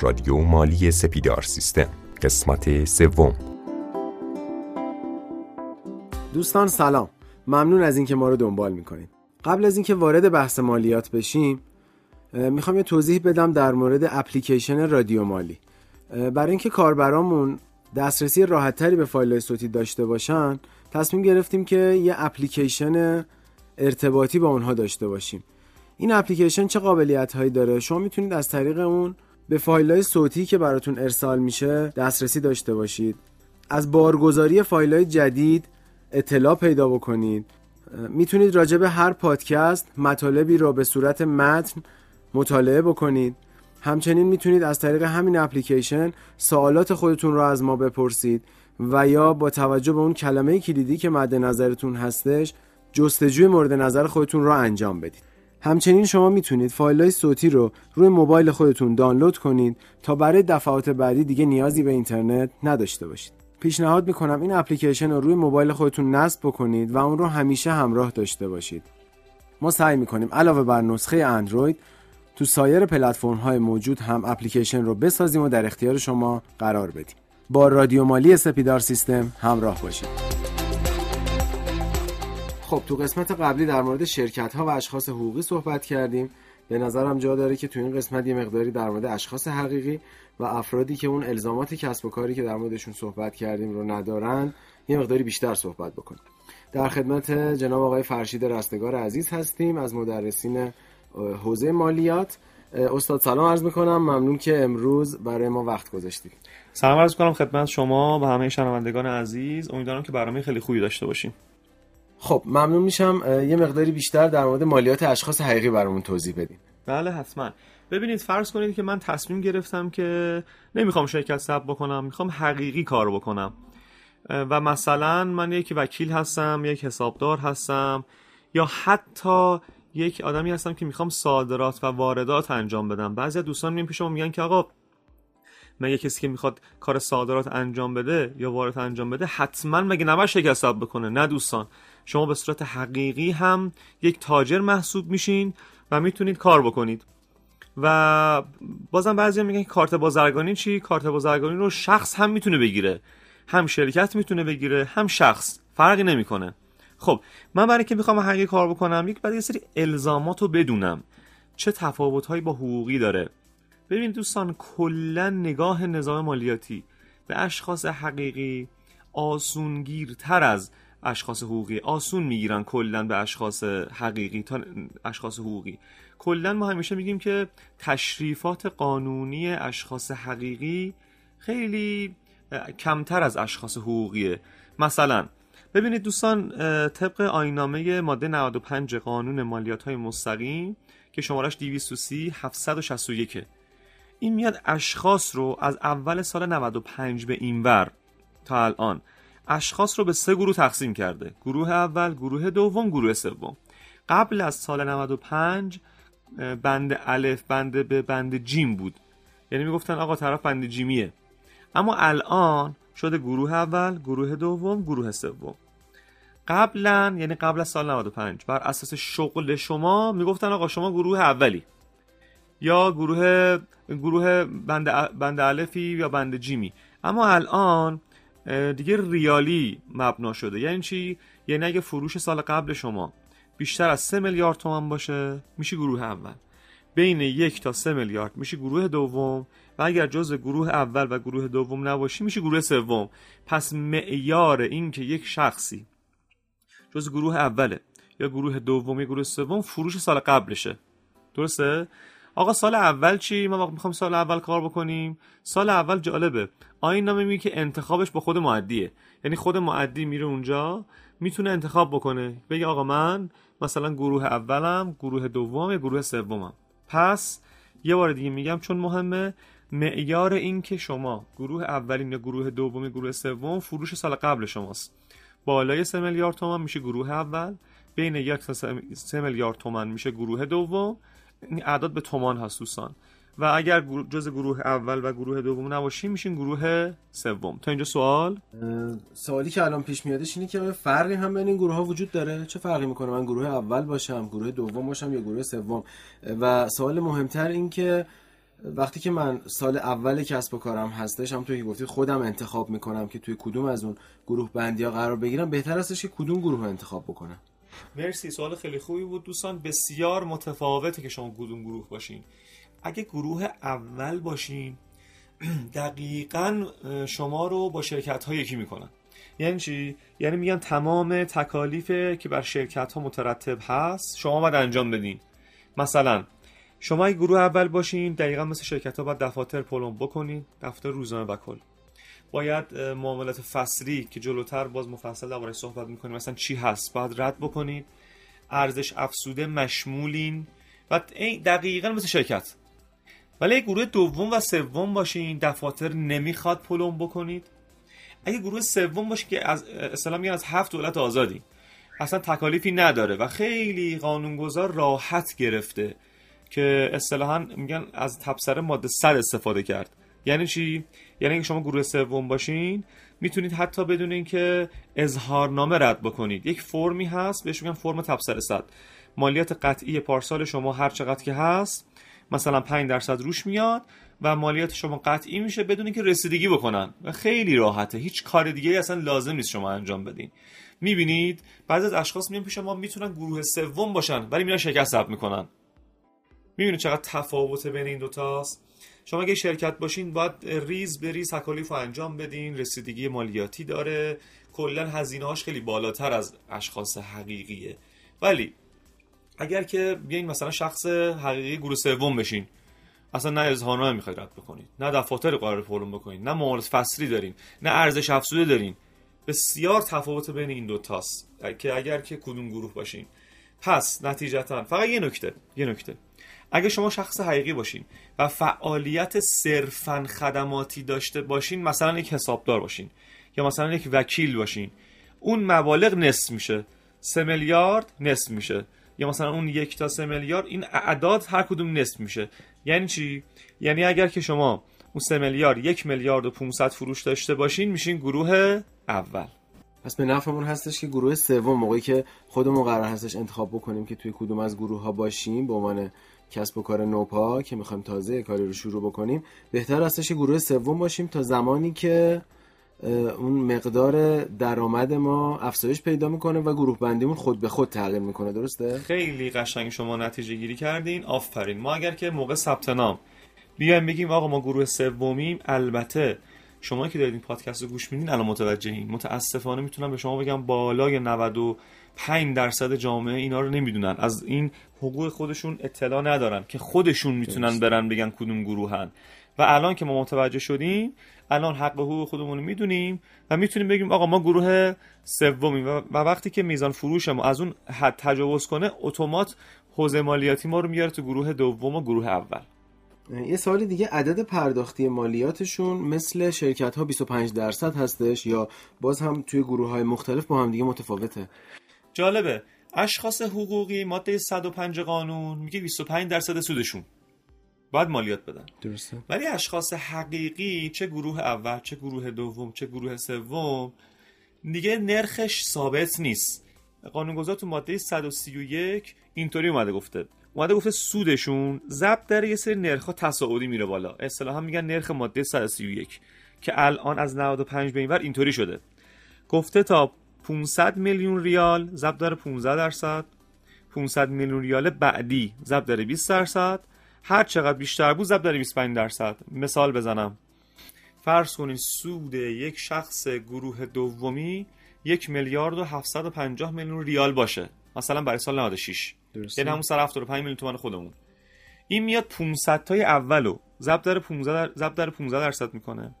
رادیو مالی سپیدار سیستم. قسمت سوم. دوستان سلام. ممنون از اینکه ما رو دنبال می‌کنید. قبل از اینکه وارد بحث مالیات بشیم می‌خوام یه توضیح بدم در مورد اپلیکیشن رادیو مالی. برای اینکه کاربرامون دسترسی راحتتری به فایل صوتی داشته باشن تصمیم گرفتیم که یه اپلیکیشن ارتباطی با اونها داشته باشیم. این اپلیکیشن چه قابلیت هایی داره؟ شما می‌تونید از طریق اون به فایل های صوتی که براتون ارسال میشه دسترسی داشته باشید. از بارگذاری فایل های جدید اطلاع پیدا بکنید. می‌تونید راجع به هر پادکست مطالبی را به صورت متن مطالعه بکنید. همچنین می‌تونید از طریق همین اپلیکیشن سوالات خودتون را از ما بپرسید و یا با توجه به اون کلمه کلیدی که مد نظرتون هستش جستجوی مورد نظر خودتون را انجام بدید. همچنین شما می‌تونید فایل های صوتی رو روی موبایل خودتون دانلود کنید تا برای دفعات بعدی دیگه نیازی به اینترنت نداشته باشید. پیشنهاد می‌کنم این اپلیکیشن رو روی موبایل خودتون نصب بکنید و اون رو همیشه همراه داشته باشید. ما سعی می‌کنیم علاوه بر نسخه اندروید تو سایر پلتفرم های موجود هم اپلیکیشن رو بسازیم و در اختیار شما قرار بدیم. با رادیو مالی سپیدار سیستم همراه باشید. خب تو قسمت قبلی در مورد شرکت ها و اشخاص حقوقی صحبت کردیم. به نظرم جا داره که تو این قسمت یه مقداری در مورد اشخاص حقیقی و افرادی که اون الزامات کسب و کاری که در موردشون صحبت کردیم رو ندارن یه مقداری بیشتر صحبت بکنیم. در خدمت جناب آقای فرشید رستگار عزیز هستیم از مدرسین حوزه مالیات. استاد سلام عرض می‌کنم. ممنون که امروز برای ما وقت گذاشتید سلام عرض کنم خدمت شما و همه شنوندگان عزیز. امیدوارم که برنامه خیلی خوبی داشته باشیم. خب ممنون میشم. یه مقداری بیشتر در مورد مالیات اشخاص حقیقی برامون توضیح بدین. بله حتما. ببینید فرض کنید که من تصمیم گرفتم که نمی‌خوام شرکت ثبت بکنم می‌خوام حقیقی کار بکنم. و مثلا من یک وکیل هستم یک حسابدار هستم یا حتی یک آدمی هستم که می‌خوام صادرات و واردات انجام بدم. بعضی دوستان میان پیش میگن که آقا مگه کسی که می‌خواد کار صادرات انجام بده یا واردات انجام بده حتما مگه نباید ثبت بکنه؟ نه دوستان. شما به صورت حقیقی هم یک تاجر محسوب میشین و می‌تونید کار بکنید. و بازم بعضی میگن کارت بازرگانی چی؟ کارت بازرگانی رو شخص هم می‌تونه بگیره. هم شرکت می‌تونه بگیره هم شخص. فرقی نمی‌کنه. خب من برای که می‌خوام حقیقی کار بکنم یک بعد یه سری الزامات رو بدونم. چه تفاوتهایی با حقوقی داره؟ ببین دوستان کلا نگاه نظام مالیاتی به اشخاص حقیقی آسونگیرتر از اشخاص حقوقی. آسون می‌گیرن کلا به اشخاص حقیقی تا اشخاص حقوقی. کلا ما همیشه میگیم که تشریفات قانونی اشخاص حقیقی خیلی کمتر از اشخاص حقوقیه. مثلا ببینید دوستان طبق آینامه ماده 95 قانون مالیات های مستقیم که شمارش 230 761 این میاد اشخاص رو از اول سال 95 به اینور تا الان. اشخاص رو به سه گروه تقسیم کرده. گروه اول گروه دوم گروه سوم. قبل از سال 95 بند الف بند به بند جیم بود. یعنی می‌گفتن آقا طرف بند جیمیه. اما الان شده گروه اول گروه دوم گروه سوم. قبلا یعنی قبل از سال 95 بر اساس شغل شما می‌گفتن آقا شما گروه اولی. یا گروه گروه بند, بند الفی یا بند جیمی. اما الان دیگه ریالی مبنا شده. یعنی چی؟ یعنی اگه فروش سال قبل شما بیشتر از 3 میلیارد تومان باشه میشه گروه اول. بین یک تا سه میلیارد میشه گروه دوم و اگر جزء گروه اول و گروه دوم نباشی میشه گروه سوم. پس معیار این که یک شخصی جز گروه اوله یا گروه دوم یا گروه سوم فروش سال قبلشه. درسته؟ آقا سال اول چی؟ ما می‌خوام سال اول کار بکنیم. سال اول جالبه. آین نامه میگه که انتخابش با خود معدیه. یعنی خود معدی میره اونجا می‌تونه انتخاب بکنه. بگه آقا من مثلا گروه اولم گروه دوم یا گروه سومم. پس یه بار دیگه میگم چون مهمه معیار این که شما گروه اولین یا گروه دوم گروه سوم فروش سال قبل شماست. بالای 3 میلیارد تومان میشه گروه اول بین یک تا 3 میلیارد تومان میشه گروه دوم. اعداد به تومان هست دوستان. و اگر جز گروه اول و گروه دوم نباشیم میشین گروه سوم. تا اینجا سوال؟ سوالی که الان پیش میادش اینه که فرقی هم بین این گروه ها وجود داره؟ چه فرقی می‌کنه؟ من گروه اول باشم گروه دوم باشم یا گروه سوم؟ و سوال مهمتر این که وقتی که من سال اول کسب و کارم هستش هم توی گفتی خودم انتخاب می‌کنم که توی کدوم از اون گروه بندی ها قرار بگیرم بهتر هستش که کدوم گروه انتخاب بکنم. مرسی سوال خیلی خوبی بود. دوستان بسیار متفاوته که شما کدوم گروه باشین. اگه گروه اول باشین دقیقا شما رو با شرکت ها یکی می‌کنن. یعنی چی؟ یعنی میگن تمام تکالیف که بر شرکت ها مترتب هست شما باید انجام بدین. مثلا شما اگه گروه اول باشین دقیقا مثل شرکت ها باید دفاتر پلم بکنین دفتر روزانه و کل. باید معاملات فصلی که جلوتر باز مفصل درباره صحبت می‌کنیم مثلا چی هست؟ باید رد بکنید. ارزش افسوده مشمولین. و دقیقا مثل شرکت. ولی گروه دوم و سوم باشین دفاتر نمی‌خواد پلم بکنید. اگه گروه سوم باشه که از میگن از هفت دولت آزادی. اصلا تکالیفی نداره و خیلی قانونگذار راحت گرفته که اصطلاحا میگن از تبصره ماده 100 استفاده کرد. یعنی چی؟ یعنی اگه شما گروه سوم باشین می‌تونید حتی بدون اینکه اظهارنامه رد بکنید. یک فرمی هست بهش میگن فرم تبصره 100 مالیات قطعی پارسال شما هر چقدر که هست مثلا 5 درصد روش میاد و مالیات شما قطعی میشه بدون اینکه رسیدگی بکنن. و خیلی راحته. هیچ کار دیگه اصلا لازم نیست شما انجام بدین. می‌بینید؟ بعضی از اشخاص میان پیش ما می‌تونن گروه سوم باشن ولی میرن شرکت ثبت می‌کنن. می‌بینید چقدر تفاوت بین این دوتاست؟ شما اگه شرکت باشین باید ریز به ریز تکالیف انجام بدین رسیدگی مالیاتی داره. کلا هزینه هاش خیلی بالاتر از اشخاص حقیقیه. ولی اگر که بیاین مثلا شخص حقیقی گروه سوم بشین اصلا نه اظهارنامه می‌خواید رد بکنید نه دفاتر قرار پرون بکنید نه معاملات فصلی دارین نه ارزش افزوده دارین. بسیار تفاوت بین این دو تاست. که اگر که کدوم گروه باشین. پس نتیجتا فقط یه نکته یه نکته. اگه شما شخص حقیقی باشین و فعالیت صرفا خدماتی داشته باشین مثلا یک حسابدار باشین یا مثلا یک وکیل باشین اون مبالغ نصف میشه. سه میلیارد نصف میشه. یا مثلا اون یک تا سه میلیارد این اعداد هر کدوم نصف میشه. یعنی چی؟ یعنی اگر که شما اون سه میلیارد یک میلیارد و 500 فروش داشته باشین میشین گروه اول. پس به نفعمون هستش که گروه سوم موقعی که خودمون قرار هستش انتخاب بکنیم که توی کدوم از گروه ها باشیم به عنوان کسب و کار نوپا که می‌خوایم تازه کاری رو شروع بکنیم بهتر هستش که گروه سوم باشیم تا زمانی که اون مقدار درآمد ما افزایش پیدا می‌کنه و گروه بندیمون خود به خود تغییر می‌کنه درسته؟ خیلی قشنگ شما نتیجه گیری کردین. آفرین. ما اگر که موقع ثبت نام بیایم بگیم آقا ما گروه سومیم البته شما که دارید این پادکست رو گوش میدین الان متوجهین. متاسفانه می‌تونم به شما بگم بالای 95 درصد جامعه اینا رو نمی‌دونن. از این حقوق خودشون اطلاع ندارن که خودشون می‌تونن برن بگن کدوم گروهن. و الان که ما متوجه شدیم الان حق حقوق خودمون رو می‌دونیم و می‌تونیم بگیم آقا ما گروه سومیم و وقتی که میزان فروش ما از اون حد تجاوز کنه اتومات حوزه مالیاتی ما رو میاره تو گروه دوم و گروه اول. یه سوالی دیگه عدد پرداختی مالیاتشون مثل شرکت ها 25 درصد هستش یا باز هم توی گروه های مختلف با هم دیگه متفاوته؟ جالبه. اشخاص حقوقی ماده 105 قانون میگه 25 درصد سودشون. باید مالیات بدن. درسته. ولی اشخاص حقیقی چه گروه اول چه گروه دوم چه گروه سوم دیگه نرخش ثابت نیست. قانونگذار تو ماده 131 اینطوری اومده گفته. اومده گفته سودشون ضبط در یه سری نرخ تصاعدی میره بالا. اصطلاحا میگن نرخ ماده 131 که الان از 95 به اینور اینطوری شده. گفته تا 500 میلیون ریال ضبط داره 15 درصد. 500 میلیون ریال بعدی ضبط داره 20 درصد. هر چقدر بیشتر بود ضبط داره 25 درصد. مثال بزنم. فرض کنید سود یک شخص گروه دومی یک میلیارد و 750 میلیون ریال باشه. مثلا برای سال 96 یعنی همون سر 75 میلیون تومان خودمون. این میاد 500 تای اولو ضبط داره 15 ضبط داره 15 درصد می‌کنه.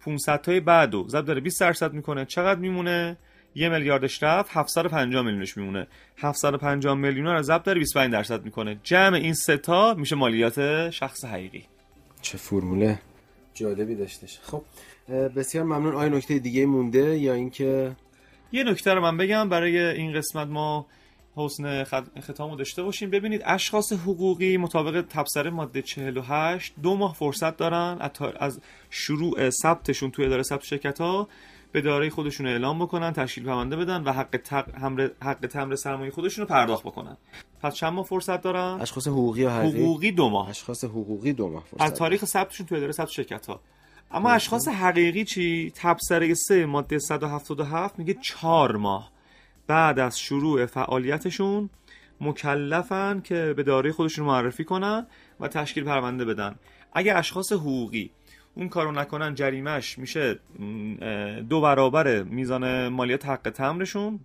500 تای بعدو. ضبط داره 20 درصد می‌کنه. چقدر میمونه؟ یه میلیاردش رفت 750 میلیونش میمونه. 750 میلیون رو ضبط داره 25 درصد می‌کنه. جمع این سه تا میشه مالیات شخص حقیقی. چه فرموله. جالبی داشتش. خب بسیار ممنون. آیا نکته دیگه مونده یا اینکه یه نکته رو من بگم برای این قسمت ما حسن ختام رو داشته باشیم. ببینید اشخاص حقوقی مطابق تبصره ماده 48 دو ماه فرصت دارن از شروع ثبتشون توی اداره ثبت شرکت ها به دارایی خودشون اعلام بکنن تشکیل پرونده بدن و حق تمر حق تمر سرمایه خودشون رو پرداخت بکنن. پس چند ماه فرصت دارن؟ اشخاص حقوقی و حقوقی؟ دو ماه. اشخاص حقوقی دو ماه فرصت از تاریخ ثبتشون تو اداره ثبت شرکت ها اما اشخاص حقیقی چی؟ تبصره 3 ماده 177 میگه چهار ماه. بعد از شروع فعالیتشون مکلفن که به دارایی خودشون معرفی کنن و تشکیل پرونده بدن. اگه اشخاص حقوقی اون کارو نکنن جریمش میشه دو برابر میزان مالیات حق تمرشون.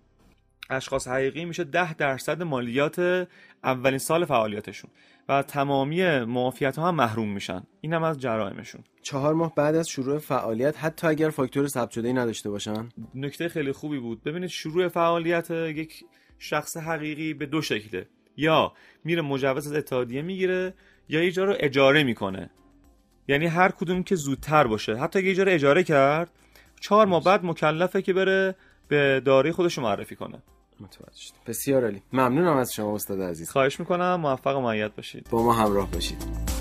اشخاص حقیقی میشه ده درصد مالیات اولین سال فعالیتشون و تمامی معافیت ها هم محروم میشن. این هم از جرائمشون. چهار ماه بعد از شروع فعالیت حتی اگر فاکتور ثبت شده ای نداشته باشن؟ نکته خیلی خوبی بود. ببینید شروع فعالیت یک شخص حقیقی به دو شکله. یا میره مجوز از اتحادیه می‌گیره یا یه جا رو اجاره می‌کنه. یعنی هر کدوم که زودتر باشه. حتی اگه یه جا رو اجاره کرد چهار ماه بعد مکلفه که بره به داری خودش معرفی کنه. متوجه شد بسیار عالی. ممنونم از شما استاد عزیز. خواهش می‌کنم. موفق و معید باشید. با ما همراه باشید.